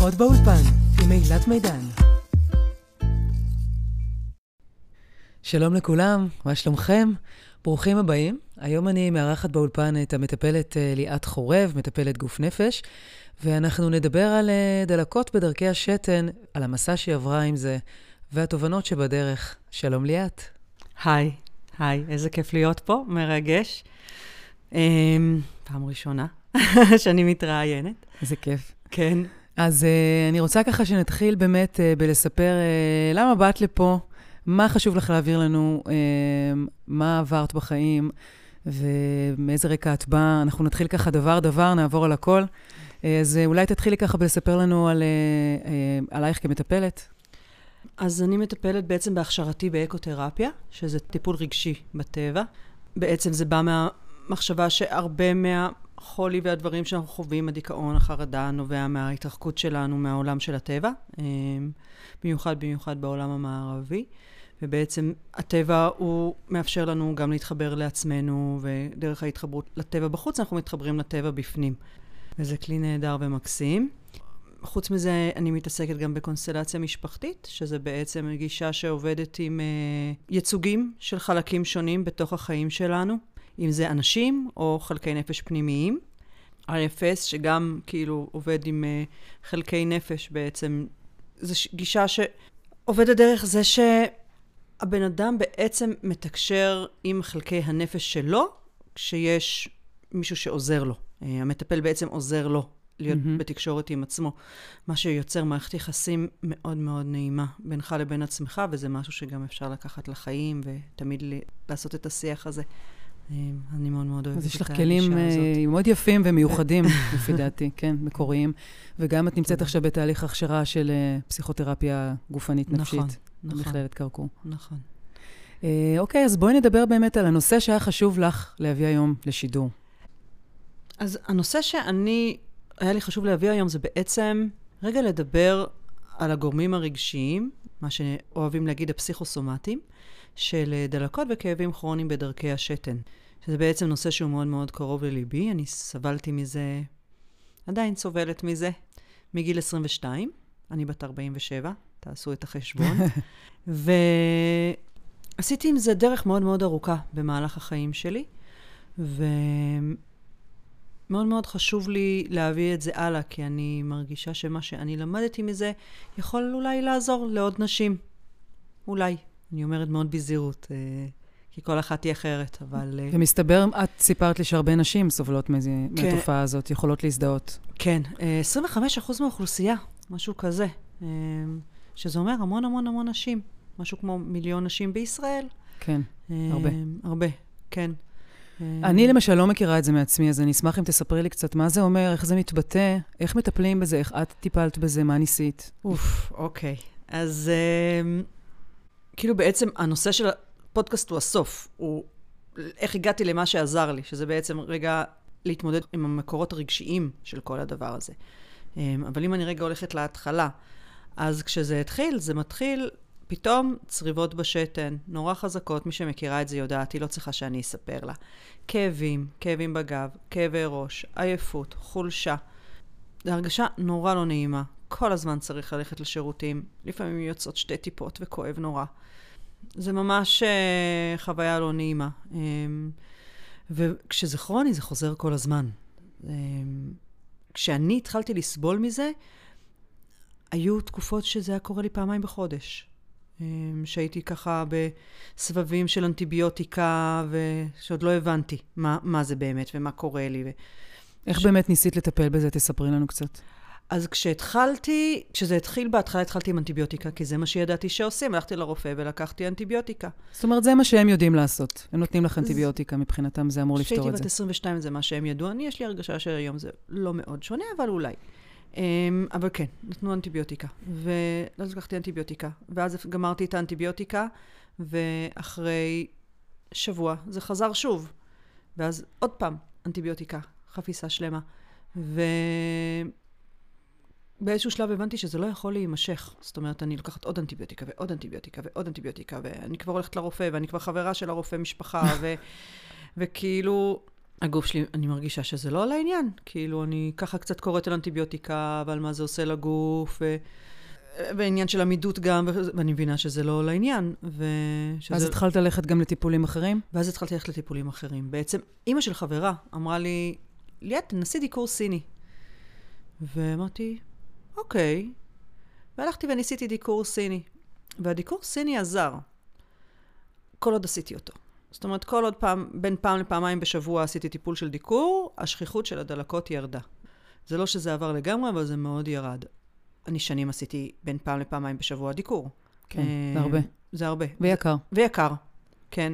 שיחות באולפן עם אילת מידן. שלום לכולם, מה שלומכם? ברוכים הבאים. היום אני מארחת באולפן את המטפלת אה, ליאת חורב, מטפלת גוף נפש, ואנחנו נדבר על אה, דלקות בדרכי השתן, על המסע שהיא עברה עם זה, והתובנות שבדרך. שלום ליאת. היי, היי, איזה כיף להיות פה, מרגש. אמ, פעם ראשונה שאני מתראיינת. איזה כיף. כן. אז uh, אני רוצה ככה שנתחיל באמת uh, בלספר uh, למה באת לפה, מה חשוב לך להעביר לנו, מה עברת בחיים ומאיזה רקע את באה. אנחנו נתחיל ככה דבר-דבר, נעבור על הכל. אז אולי תתחילי ככה בלספר לנו על, עלייך כמטפלת. אז אני מטפלת בעצם בהכשרתי באקותרפיה, שזה טיפול רגשי בטבע. בעצם זה בא מהמחשבה שהרבה מהחולי והדברים שאנחנו חווים, הדיכאון, החרדה, נובע מההתרחקות שלנו מהעולם של הטבע, אמ, במיוחד במיוחד בעולם המערבי. ובעצם הטבע הוא מאפשר לנו גם להתחבר לעצמנו, ודרך ההתחברות לטבע בחוץ אנחנו מתחברים לטבע בפנים. וזה כלי נהדר ומקסים. חוץ מזה, אני מתעסקת גם בקונסטלציה משפחתית, שזה בעצם גישה שעובדת עם uh, ייצוגים של חלקים שונים בתוך החיים שלנו, אם זה אנשים או חלקי נפש פנימיים. IFS, שגם כאילו עובד עם uh, חלקי נפש בעצם, זו גישה שעובדת דרך זה שהבן אדם בעצם מתקשר עם חלקי הנפש שלו, כשיש מישהו שעוזר לו. Uh, המטפל בעצם עוזר לו להיות mm-hmm. בתקשורת עם עצמו, מה שיוצר מערכת יחסים מאוד מאוד נעימה בינך לבין עצמך, וזה משהו שגם אפשר לקחת לחיים, ותמיד לעשות את השיח הזה. אה, אני מאוד מאוד אוהבת את הגישה הזאת. אז יש לך כלים uh, מאוד יפים ומיוחדים, לפי דעתי, כן, מקוריים. וגם את נמצאת עכשיו בתהליך הכשרה של uh, פסיכותרפיה גופנית נפשית. נכון, נכון. במכללת כרכור. נכון. Uh, אוקיי, אז בואי נדבר באמת על הנושא שהיה חשוב לך להביא היום לשידור. אז הנושא שאני היה לי חשוב להביא היום זה בעצם רגע לדבר על הגורמים הרגשיים, מה שאוהבים להגיד הפסיכוסומטיים, של דלקות וכאבים כרוניים בדרכי השתן. שזה בעצם נושא שהוא מאוד מאוד קרוב לליבי. אני סבלתי מזה, עדיין סובלת מזה, מגיל 22. אני בת 47, תעשו את החשבון. ועשיתי עם זה דרך מאוד מאוד ארוכה במהלך החיים שלי. ו... מאוד מאוד חשוב לי להביא את זה הלאה, כי אני מרגישה שמה שאני למדתי מזה יכול אולי לעזור לעוד נשים. אולי. אני אומרת מאוד בזהירות, אה, כי כל אחת היא אחרת, אבל... אה, ומסתבר, את סיפרת לי שהרבה נשים סובלות מזה, כן, מהתופעה הזאת, יכולות להזדהות. כן, 25% אה, מהאוכלוסייה, משהו כזה, שזה אומר המון המון המון נשים, משהו כמו מיליון נשים בישראל. כן, הרבה. הרבה, כן. אני למשל לא מכירה את זה מעצמי, אז אני אשמח אם תספרי לי קצת מה זה אומר, איך זה מתבטא, איך מטפלים בזה, איך את טיפלת בזה, מה ניסית. אוף, אוקיי. אז כאילו בעצם הנושא של הפודקאסט הוא הסוף. הוא איך הגעתי למה שעזר לי, שזה בעצם רגע להתמודד עם המקורות הרגשיים של כל הדבר הזה. Um, אבל אם אני רגע הולכת להתחלה, אז כשזה התחיל, זה מתחיל פתאום צריבות בשתן, נורא חזקות, מי שמכירה את זה יודעת, היא לא צריכה שאני אספר לה. כאבים, כאבים בגב, כאבי ראש, עייפות, חולשה. זו הרגשה נורא לא נעימה. כל הזמן צריך ללכת לשירותים, לפעמים יוצאות שתי טיפות וכואב נורא. זה ממש uh, חוויה לא נעימה. Um, וכשזה כרוני, זה חוזר כל הזמן. Um, כשאני התחלתי לסבול מזה, היו תקופות שזה היה קורה לי פעמיים בחודש. אמ, שהייתי ככה בסבבים של אנטיביוטיקה, ושעוד לא הבנתי מה, מה זה באמת ומה קורה לי. ו... איך ש... באמת ניסית לטפל בזה? תספרי לנו קצת. אז כשהתחלתי, כשזה התחיל בהתחלה התחלתי עם אנטיביוטיקה, כי זה מה שידעתי שעושים. הלכתי לרופא ולקחתי אנטיביוטיקה. זאת אומרת, זה מה שהם יודעים לעשות. הם נותנים לך אנטיביוטיקה, מבחינתם זה אמור לפתור את זה. כשהייתי בת 22 זה מה שהם ידעו. אני, יש לי הרגשה שהיום זה לא מאוד שונה, אבל אולי. Um, אבל כן, נתנו אנטיביוטיקה. ואז לקחתי אנטיביוטיקה. ואז גמרתי את האנטיביוטיקה, ואחרי שבוע זה חזר שוב. ואז עוד פעם אנטיביוטיקה, חפיסה שלמה. ובאיזשהו שלב הבנתי שזה לא יכול להימשך. זאת אומרת, אני לוקחת עוד אנטיביוטיקה ועוד אנטיביוטיקה ועוד אנטיביוטיקה, ואני כבר הולכת לרופא, ואני כבר חברה של הרופא משפחה, ו... וכאילו, הגוף שלי, אני מרגישה שזה לא על העניין. כאילו, אני ככה קצת קוראת על אנטיביוטיקה, ועל מה זה עושה לגוף, ו... ועניין של עמידות גם, ואני מבינה שזה לא לעניין. ושזה... אז התחלת ללכת גם לטיפולים אחרים? ואז התחלתי ללכת לטיפולים אחרים. בעצם, אימא של חברה אמרה לי, ליאת, תנסי דיקור סיני. ואמרתי, אוקיי. והלכתי וניסיתי דיקור סיני. והדיקור סיני עזר, כל עוד עשיתי אותו. זאת אומרת, כל עוד פעם, בין פעם לפעמיים בשבוע עשיתי טיפול של דיקור, השכיחות של הדלקות ירדה. זה לא שזה עבר לגמרי, אבל זה מאוד ירד. אני שנים עשיתי בין פעם לפעמיים בשבוע דיקור. כן, זה הרבה. זה הרבה. ויקר. ויקר, כן.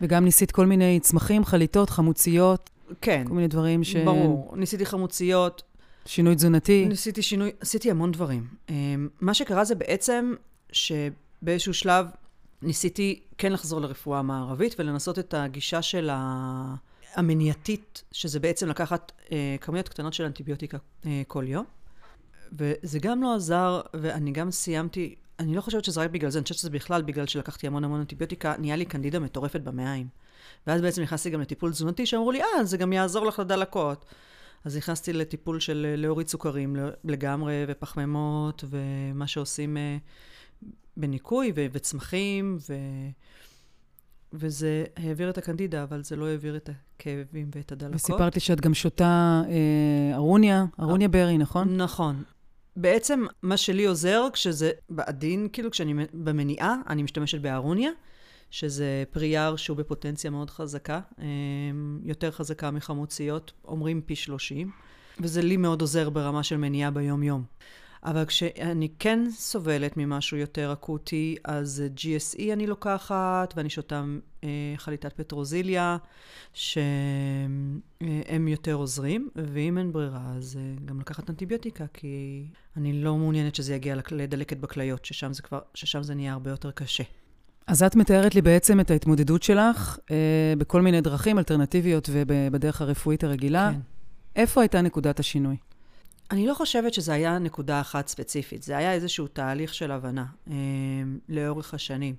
וגם ניסית כל מיני צמחים, חליטות, חמוציות. כן. כל מיני דברים ש... ברור. ניסיתי חמוציות. שינוי תזונתי. ניסיתי שינוי, עשיתי המון דברים. מה שקרה זה בעצם שבאיזשהו שלב ניסיתי כן לחזור לרפואה המערבית ולנסות את הגישה של ה... המניעתית, שזה בעצם לקחת אה, כמויות קטנות של אנטיביוטיקה אה, כל יום. וזה גם לא עזר, ואני גם סיימתי, אני לא חושבת שזה רק בגלל זה, אני חושבת שזה בכלל בגלל שלקחתי המון המון אנטיביוטיקה, נהיה לי קנדידה מטורפת במעיים. ואז בעצם נכנסתי גם לטיפול תזונתי, שאמרו לי, אה, זה גם יעזור לך לדלקות. אז נכנסתי לטיפול של אה, להוריד סוכרים לגמרי, ופחמימות, ומה שעושים אה, בניקוי, ו- וצמחים, ו... וזה העביר את הקנדידה, אבל זה לא העביר את הכאבים ואת הדלקות. וסיפרת לי שאת גם שותה אה, ארוניה, ארוניה ברי, נכון? נכון. בעצם מה שלי עוזר כשזה בעדין, כאילו כשאני במניעה, אני משתמשת בארוניה, שזה פרי יער שהוא בפוטנציה מאוד חזקה, אה, יותר חזקה מחמוציות, אומרים פי 30, וזה לי מאוד עוזר ברמה של מניעה ביום-יום. אבל כשאני כן סובלת ממשהו יותר אקוטי, אז GSE אני לוקחת, ואני שותה אה, חליטת פטרוזיליה, שהם יותר עוזרים, ואם אין ברירה, אז אה, גם לקחת אנטיביוטיקה, כי אני לא מעוניינת שזה יגיע לדלקת בכליות, ששם זה כבר, ששם זה נהיה הרבה יותר קשה. אז את מתארת לי בעצם את ההתמודדות שלך אה, בכל מיני דרכים אלטרנטיביות ובדרך הרפואית הרגילה. כן. איפה הייתה נקודת השינוי? אני לא חושבת שזה היה נקודה אחת ספציפית, זה היה איזשהו תהליך של הבנה אה, לאורך השנים.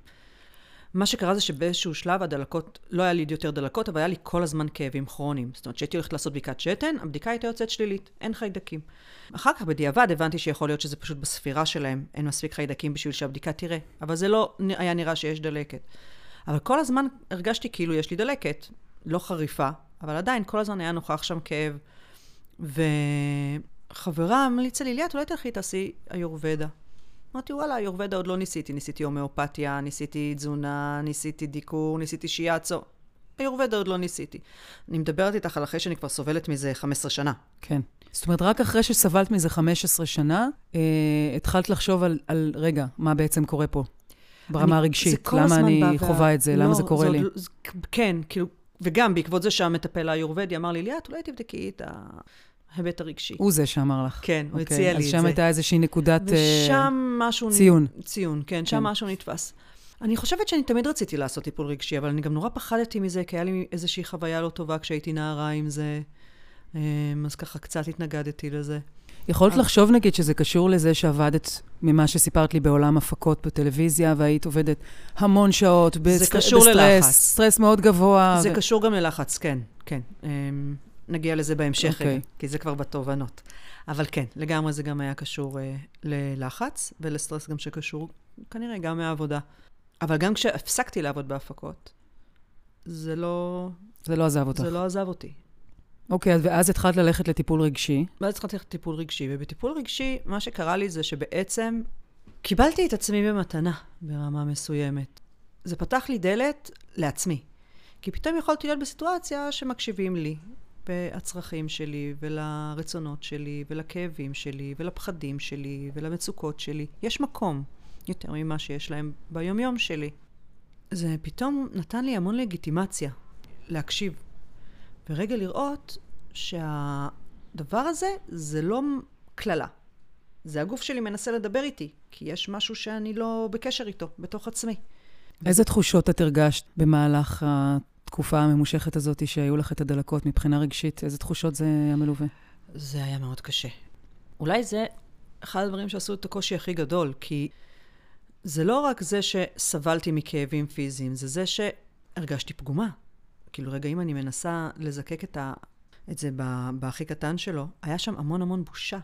מה שקרה זה שבאיזשהו שלב הדלקות, לא היה לי יותר דלקות, אבל היה לי כל הזמן כאבים כרוניים. זאת אומרת, כשהייתי הולכת לעשות בדיקת שתן, הבדיקה הייתה יוצאת שלילית, אין חיידקים. אחר כך בדיעבד הבנתי שיכול להיות שזה פשוט בספירה שלהם, אין מספיק חיידקים בשביל שהבדיקה תראה, אבל זה לא היה נראה שיש דלקת. אבל כל הזמן הרגשתי כאילו יש לי דלקת, לא חריפה, אבל עדיין כל הזמן היה נוכח שם כאב. ו... חברה המליצה לי, ליאת, אולי תלכי תעשי איורבדה. אמרתי, וואלה, איורבדה עוד לא ניסיתי. ניסיתי הומאופתיה, ניסיתי תזונה, ניסיתי דיקור, ניסיתי שיאצו. איורבדה עוד לא ניסיתי. אני מדברת איתך על אחרי שאני כבר סובלת מזה 15 שנה. כן. זאת אומרת, רק אחרי שסבלת מזה 15 שנה, אה, התחלת לחשוב על, על, רגע, מה בעצם קורה פה? ברמה הרגשית, למה אני חווה את זה, לא, למה זה קורה זה לי? עוד, כן, כאילו, וגם בעקבות זה שהמטפל האיורבדי אמר לי, ליאת, אולי תבדקי את ה... ההיבט הרגשי. הוא זה שאמר לך. כן, הוא okay. אוקיי, הציע לי את זה. אז שם הייתה איזושהי נקודת ושם uh, משהו... ציון. נ... ציון, כן, שם כן. משהו נתפס. אני חושבת שאני תמיד רציתי לעשות טיפול רגשי, אבל אני גם נורא פחדתי מזה, כי היה לי איזושהי חוויה לא טובה כשהייתי נערה עם זה, אמ, אז ככה קצת התנגדתי לזה. יכולת לחשוב, נגיד, שזה קשור לזה שעבדת, ממה שסיפרת לי, בעולם הפקות בטלוויזיה, והיית עובדת המון שעות, ללחץ. סטרס מאוד גבוה. זה ו... קשור גם ללחץ, כן, כן. נגיע לזה בהמשך, okay. אוקיי. כי זה כבר בתובנות. אבל כן, לגמרי זה גם היה קשור uh, ללחץ ולסטרס גם שקשור כנראה גם מהעבודה. אבל גם כשהפסקתי לעבוד בהפקות, זה לא... זה לא עזב אותך. זה לא עזב אותי. אוקיי, okay, ואז התחלת ללכת לטיפול רגשי. ואז התחלתי ללכת לטיפול רגשי, ובטיפול רגשי, מה שקרה לי זה שבעצם קיבלתי את עצמי במתנה ברמה מסוימת. זה פתח לי דלת לעצמי. כי פתאום יכולתי להיות בסיטואציה שמקשיבים לי, והצרכים שלי, ולרצונות שלי, ולכאבים שלי, ולפחדים שלי, ולמצוקות שלי. יש מקום יותר ממה שיש להם ביומיום שלי. זה פתאום נתן לי המון לגיטימציה להקשיב, ורגע לראות שהדבר הזה זה לא קללה. זה הגוף שלי מנסה לדבר איתי, כי יש משהו שאני לא בקשר איתו, בתוך עצמי. איזה תחושות את הרגשת במהלך התקופה הממושכת הזאת שהיו לך את הדלקות מבחינה רגשית? איזה תחושות זה היה מלווה? זה היה מאוד קשה. אולי זה אחד הדברים שעשו את הקושי הכי גדול, כי זה לא רק זה שסבלתי מכאבים פיזיים, זה זה שהרגשתי פגומה. כאילו רגע, אם אני מנסה לזקק את, ה, את זה בהכי קטן שלו, היה שם המון המון בושה.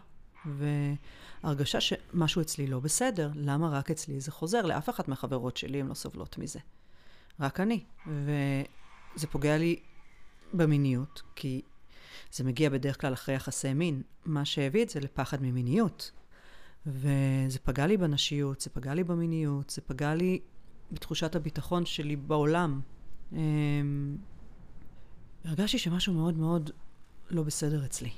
והרגשה שמשהו אצלי לא בסדר, למה רק אצלי זה חוזר? לאף אחת מהחברות שלי הן לא סובלות מזה. רק אני. וזה פוגע לי במיניות, כי זה מגיע בדרך כלל אחרי יחסי מין. מה שהביא את זה לפחד ממיניות. וזה פגע לי בנשיות, זה פגע לי במיניות, זה פגע לי בתחושת הביטחון שלי בעולם. אמ, הרגשתי שמשהו מאוד מאוד לא בסדר אצלי,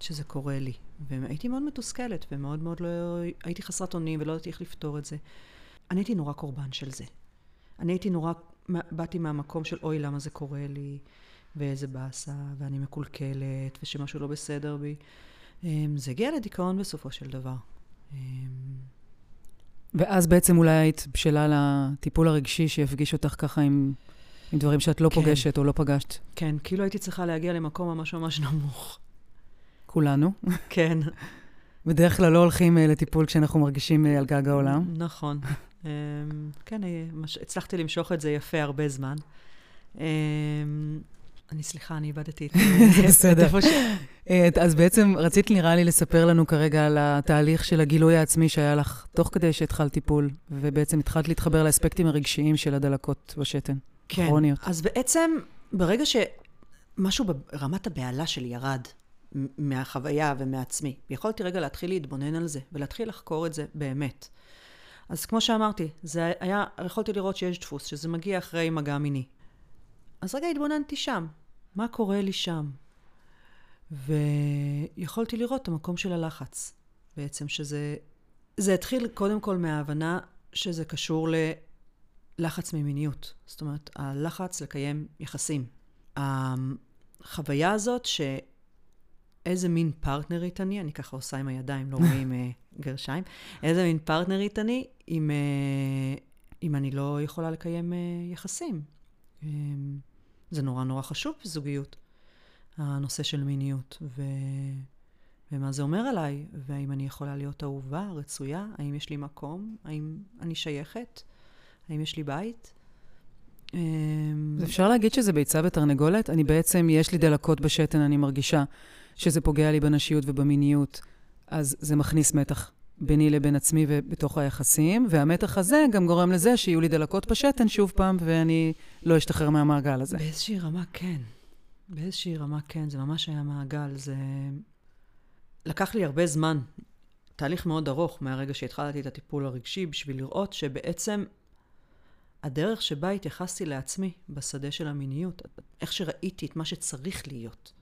שזה קורה לי. והייתי מאוד מתוסכלת, ומאוד מאוד לא... הייתי חסרת אונים ולא ידעתי איך לפתור את זה. אני הייתי נורא קורבן של זה. אני הייתי נורא... באתי מהמקום של אוי, למה זה קורה לי, ואיזה באסה, ואני מקולקלת, ושמשהו לא בסדר בי. אמ, זה הגיע לדיכאון בסופו של דבר. אמ, ואז בעצם אולי היית בשלה לטיפול הרגשי שיפגיש אותך ככה עם, עם דברים שאת לא כן. פוגשת או לא פגשת. כן, כאילו הייתי צריכה להגיע למקום ממש ממש נמוך. כולנו. כן. בדרך כלל לא הולכים uh, לטיפול כשאנחנו מרגישים uh, על גג העולם. נכון. Um, כן, הצלחתי למשוך את זה יפה הרבה זמן. Um, אני סליחה, אני איבדתי את זה. בסדר. אה, אז בעצם רצית נראה לי לספר לנו כרגע על התהליך של הגילוי העצמי שהיה לך תוך כדי שהתחלת טיפול, ובעצם התחלת להתחבר לאספקטים הרגשיים של הדלקות בשתן, כן. כרוניות. אז בעצם, ברגע שמשהו ברמת הבהלה שלי ירד מהחוויה ומעצמי, יכולתי רגע להתחיל להתבונן על זה, ולהתחיל לחקור את זה באמת. אז כמו שאמרתי, זה היה, יכולתי לראות שיש דפוס, שזה מגיע אחרי מגע מיני. אז רגע התבוננתי שם, מה קורה לי שם? ויכולתי לראות את המקום של הלחץ, בעצם, שזה... זה התחיל קודם כל מההבנה שזה קשור ללחץ ממיניות. זאת אומרת, הלחץ לקיים יחסים. החוויה הזאת שאיזה מין פרטנרית אני, אני ככה עושה עם הידיים, לא רואים אה, גרשיים, איזה מין פרטנרית אני אם, אה, אם אני לא יכולה לקיים אה, יחסים. אמ, זה נורא נורא חשוב בזוגיות, הנושא של מיניות, ו... ומה זה אומר עליי, והאם אני יכולה להיות אהובה, רצויה, האם יש לי מקום, האם אני שייכת, האם יש לי בית. אמ, אפשר להגיד שזה ביצה ותרנגולת? אני בעצם, יש לי דלקות בשתן, אני מרגישה שזה פוגע לי בנשיות ובמיניות, אז זה מכניס מתח ביני לבין עצמי ובתוך היחסים, והמתח הזה גם גורם לזה שיהיו לי דלקות בשתן שוב פעם, ואני לא אשתחרר מהמעגל הזה. באיזושהי רמה כן. באיזושהי רמה כן, זה ממש היה מעגל. זה... לקח לי הרבה זמן, תהליך מאוד ארוך מהרגע שהתחלתי את הטיפול הרגשי, בשביל לראות שבעצם הדרך שבה התייחסתי לעצמי בשדה של המיניות, איך שראיתי את מה שצריך להיות,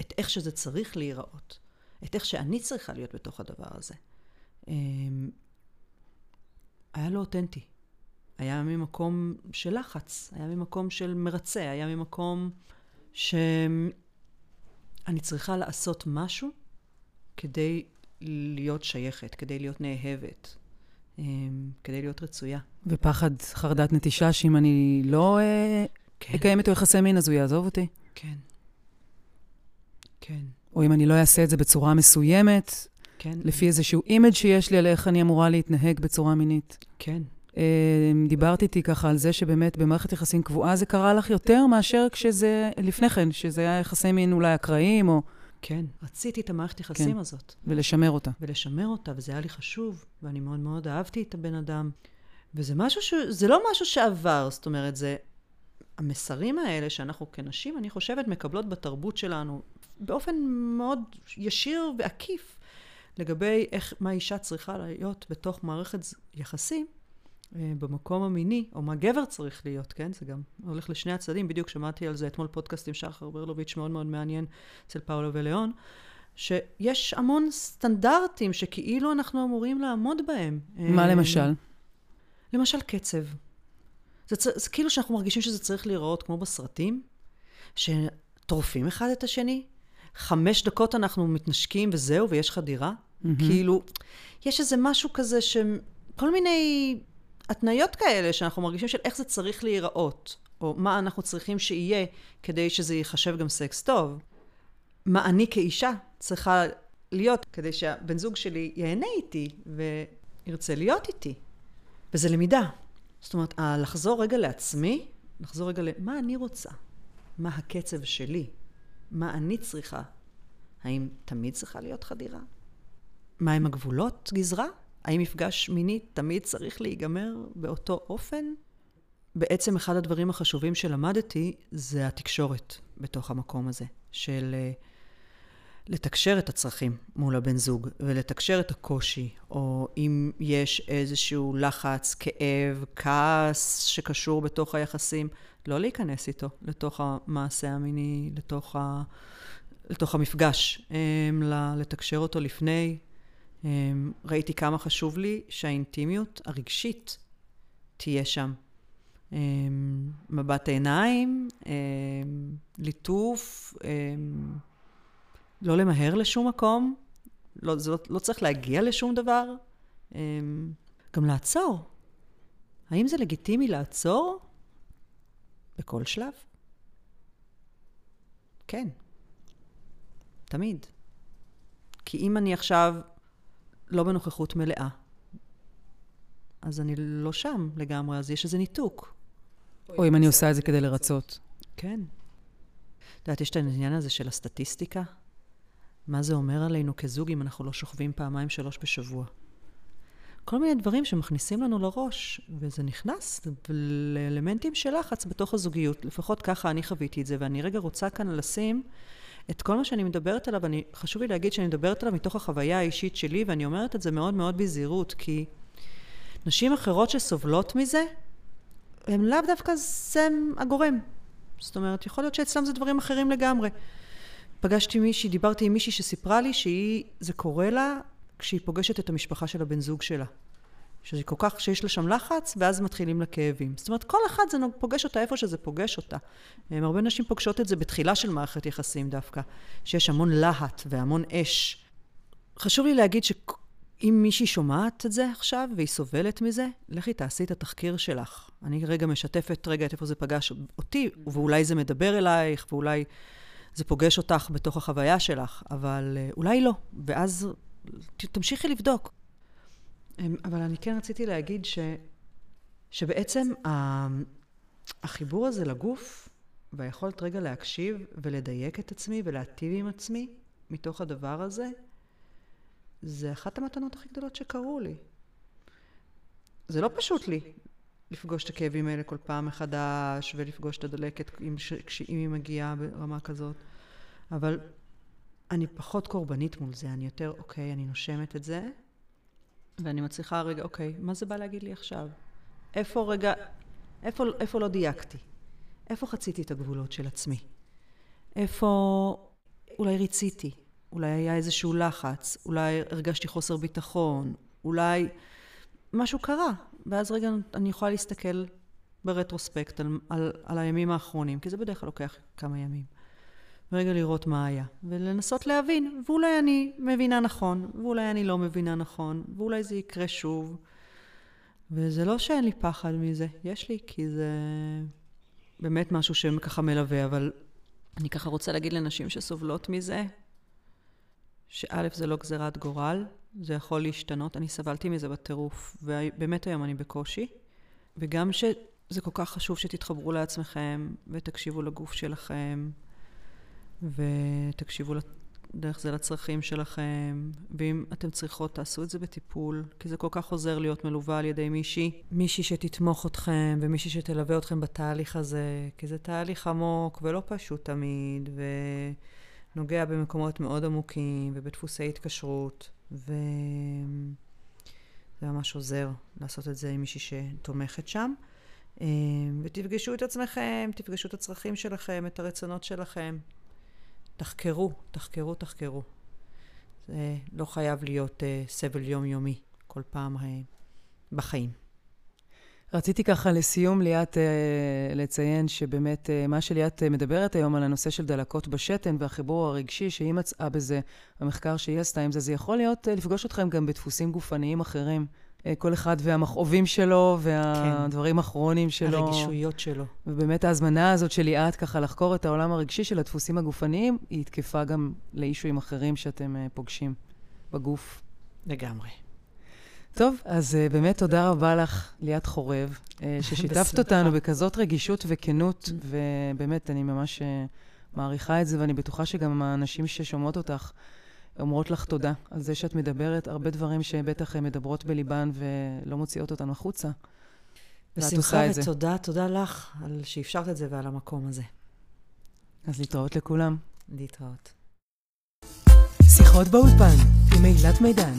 את איך שזה צריך להיראות, את איך שאני צריכה להיות בתוך הדבר הזה. אמ, היה לא אותנטי. היה ממקום של לחץ, היה ממקום של מרצה, היה ממקום שאני צריכה לעשות משהו כדי להיות שייכת, כדי להיות נאהבת, אמ, כדי להיות רצויה. ופחד חרדת נטישה, שאם אני לא אה, כן. אקיים איתו יחסי מין, אז הוא יעזוב אותי? כן. כן. או אם אני לא אעשה את זה בצורה מסוימת, כן. לפי איזשהו image שיש לי על איך אני אמורה להתנהג בצורה מינית. כן. Uh, דיברת איתי ככה על זה שבאמת במערכת יחסים קבועה זה קרה לך יותר מאשר כשזה, לפני כן, שזה היה יחסי מין אולי אקראיים או... כן, רציתי את המערכת יחסים כן. הזאת. ולשמר אותה. ולשמר אותה, וזה היה לי חשוב, ואני מאוד מאוד אהבתי את הבן אדם. וזה משהו ש... זה לא משהו שעבר, זאת אומרת, זה... המסרים האלה שאנחנו כנשים, אני חושבת, מקבלות בתרבות שלנו באופן מאוד ישיר ועקיף. לגבי איך, מה אישה צריכה להיות בתוך מערכת יחסים, אה, במקום המיני, או מה גבר צריך להיות, כן? זה גם הולך לשני הצדדים. בדיוק שמעתי על זה אתמול פודקאסט עם שחר ברלוביץ' מאוד מאוד מעניין אצל פאולו וליאון, שיש המון סטנדרטים שכאילו אנחנו אמורים לעמוד בהם. מה אה, למשל? למשל קצב. זה, צ... זה כאילו שאנחנו מרגישים שזה צריך להיראות כמו בסרטים, שטורפים אחד את השני, חמש דקות אנחנו מתנשקים וזהו, ויש חדירה. Mm-hmm. כאילו, יש איזה משהו כזה ש... כל מיני התניות כאלה שאנחנו מרגישים של איך זה צריך להיראות, או מה אנחנו צריכים שיהיה כדי שזה ייחשב גם סקס טוב. מה אני כאישה צריכה להיות כדי שהבן זוג שלי ייהנה איתי וירצה להיות איתי. וזה למידה. זאת אומרת, לחזור רגע לעצמי נחזור רגע למה אני רוצה, מה הקצב שלי, מה אני צריכה. האם תמיד צריכה להיות חדירה? מהם הגבולות גזרה? האם מפגש מיני תמיד צריך להיגמר באותו אופן? בעצם אחד הדברים החשובים שלמדתי זה התקשורת בתוך המקום הזה, של uh, לתקשר את הצרכים מול הבן זוג ולתקשר את הקושי, או אם יש איזשהו לחץ, כאב, כעס שקשור בתוך היחסים, לא להיכנס איתו לתוך המעשה המיני, לתוך, ה... לתוך המפגש, um, לתקשר אותו לפני. Um, ראיתי כמה חשוב לי שהאינטימיות הרגשית תהיה שם. אמ, מבט עיניים, אמ, ליטוף, אמ, לא למהר לשום מקום, לא, זה לא, לא צריך להגיע לשום דבר, גם לעצור. האם זה לגיטימי לעצור? בכל שלב? כן, תמיד. כי אם אני עכשיו לא בנוכחות מלאה, אז אני לא שם לגמרי, אז יש איזה ניתוק. או אם אני עושה את זה כדי לרצות. כן. את יודעת, יש את העניין הזה של הסטטיסטיקה. מה זה אומר עלינו כזוג אם אנחנו לא שוכבים פעמיים שלוש בשבוע? כל מיני דברים שמכניסים לנו לראש, וזה נכנס לאלמנטים של לחץ בתוך הזוגיות. לפחות ככה אני חוויתי את זה, ואני רגע רוצה כאן לשים את כל מה שאני מדברת עליו, אני, חשוב לי להגיד שאני מדברת עליו מתוך החוויה האישית שלי, ואני אומרת את זה מאוד מאוד בזהירות, כי נשים אחרות שסובלות מזה, הם לאו דווקא זה הגורם. זאת אומרת, יכול להיות שאצלם זה דברים אחרים לגמרי. פגשתי מישהי, דיברתי עם מישהי שסיפרה לי שהיא, זה קורה לה כשהיא פוגשת את המשפחה של הבן זוג שלה. שזה כל כך, שיש לה שם לחץ, ואז מתחילים לה כאבים. זאת אומרת, כל אחד זה פוגש אותה איפה שזה פוגש אותה. הרבה נשים פוגשות את זה בתחילה של מערכת יחסים דווקא, שיש המון להט והמון אש. חשוב לי להגיד ש... אם מישהי שומעת את זה עכשיו והיא סובלת מזה, לכי תעשי את התחקיר שלך. אני רגע משתפת רגע את איפה זה פגש אותי, ואולי זה מדבר אלייך, ואולי זה פוגש אותך בתוך החוויה שלך, אבל אה, אולי לא, ואז תמשיכי לבדוק. אמ, אבל אני כן רציתי להגיד ש, שבעצם החיבור הזה לגוף, והיכולת רגע להקשיב ולדייק את עצמי ולהטיב עם עצמי מתוך הדבר הזה, זה אחת המתנות הכי גדולות שקרו לי. זה לא פשוט לי לפגוש את הכאבים האלה כל פעם מחדש, ולפגוש את הדלקת אם, היא מגיעה ברמה כזאת, אבל אני פחות קורבנית מול זה, אני יותר, אוקיי, אני נושמת את זה, ואני מצליחה רגע, אוקיי, מה זה בא להגיד לי עכשיו? איפה רגע, איפה, איפה לא דייקתי? איפה חציתי את הגבולות של עצמי? איפה אולי ריציתי? אולי היה איזשהו לחץ, אולי הרגשתי חוסר ביטחון, אולי משהו קרה, ואז רגע אני יכולה להסתכל ברטרוספקט על, על, על הימים האחרונים, כי זה בדרך כלל לוקח כמה ימים. ורגע לראות מה היה, ולנסות להבין, ואולי אני מבינה נכון, ואולי אני לא מבינה נכון, ואולי זה יקרה שוב. וזה לא שאין לי פחד מזה, יש לי, כי זה באמת משהו שככה מלווה, אבל אני ככה רוצה להגיד לנשים שסובלות מזה, שא' זה לא גזירת גורל, זה יכול להשתנות. אני סבלתי מזה בטירוף, ובאמת היום אני בקושי. וגם שזה כל כך חשוב שתתחברו לעצמכם, ותקשיבו לגוף שלכם, ותקשיבו דרך זה לצרכים שלכם, ואם אתם צריכות, תעשו את זה בטיפול, כי זה כל כך עוזר להיות מלווה על ידי מישהי, מישהי שתתמוך אתכם, ומישהי שתלווה אתכם בתהליך הזה, כי זה תהליך עמוק ולא פשוט תמיד, ו... נוגע במקומות מאוד עמוקים ובדפוסי התקשרות, וזה ממש עוזר לעשות את זה עם מישהי שתומכת שם. אה, ותפגשו את עצמכם, תפגשו את הצרכים שלכם, את הרצונות שלכם. תחקרו, תחקרו, תחקרו. זה לא חייב להיות uh, סבל יומיומי כל פעם uh, בחיים. רציתי ככה לסיום, ליאת, אה, לציין שבאמת אה, מה שליאת אה, מדברת היום על הנושא של דלקות בשתן והחיבור הרגשי שהיא מצאה בזה, המחקר שהיא עשתה עם זה, זה יכול להיות לפגוש אתכם גם בדפוסים גופניים אחרים. כל אחד והמכאובים שלו והדברים כן. הכרוניים שלו. הרגישויות שלו. ובאמת ההזמנה הזאת של ליאת ככה לחקור את העולם הרגשי של הדפוסים הגופניים, היא תקפה גם לאישויים אחרים שאתם פוגשים בגוף. לגמרי. טוב, אז uh, באמת תודה רבה לך, ליאת חורב, uh, ששיתפת אותנו בכזאת רגישות וכנות, ובאמת, אני ממש uh, מעריכה את זה, ואני בטוחה שגם האנשים ששומעות אותך אומרות לך תודה על זה שאת מדברת, הרבה דברים שבטח מדברות בליבן ולא מוציאות אותנו החוצה. בשמחה ותודה, תודה לך על שאפשרת את זה ועל המקום הזה. אז להתראות לכולם. להתראות. שיחות באולפן עם אילת מידן.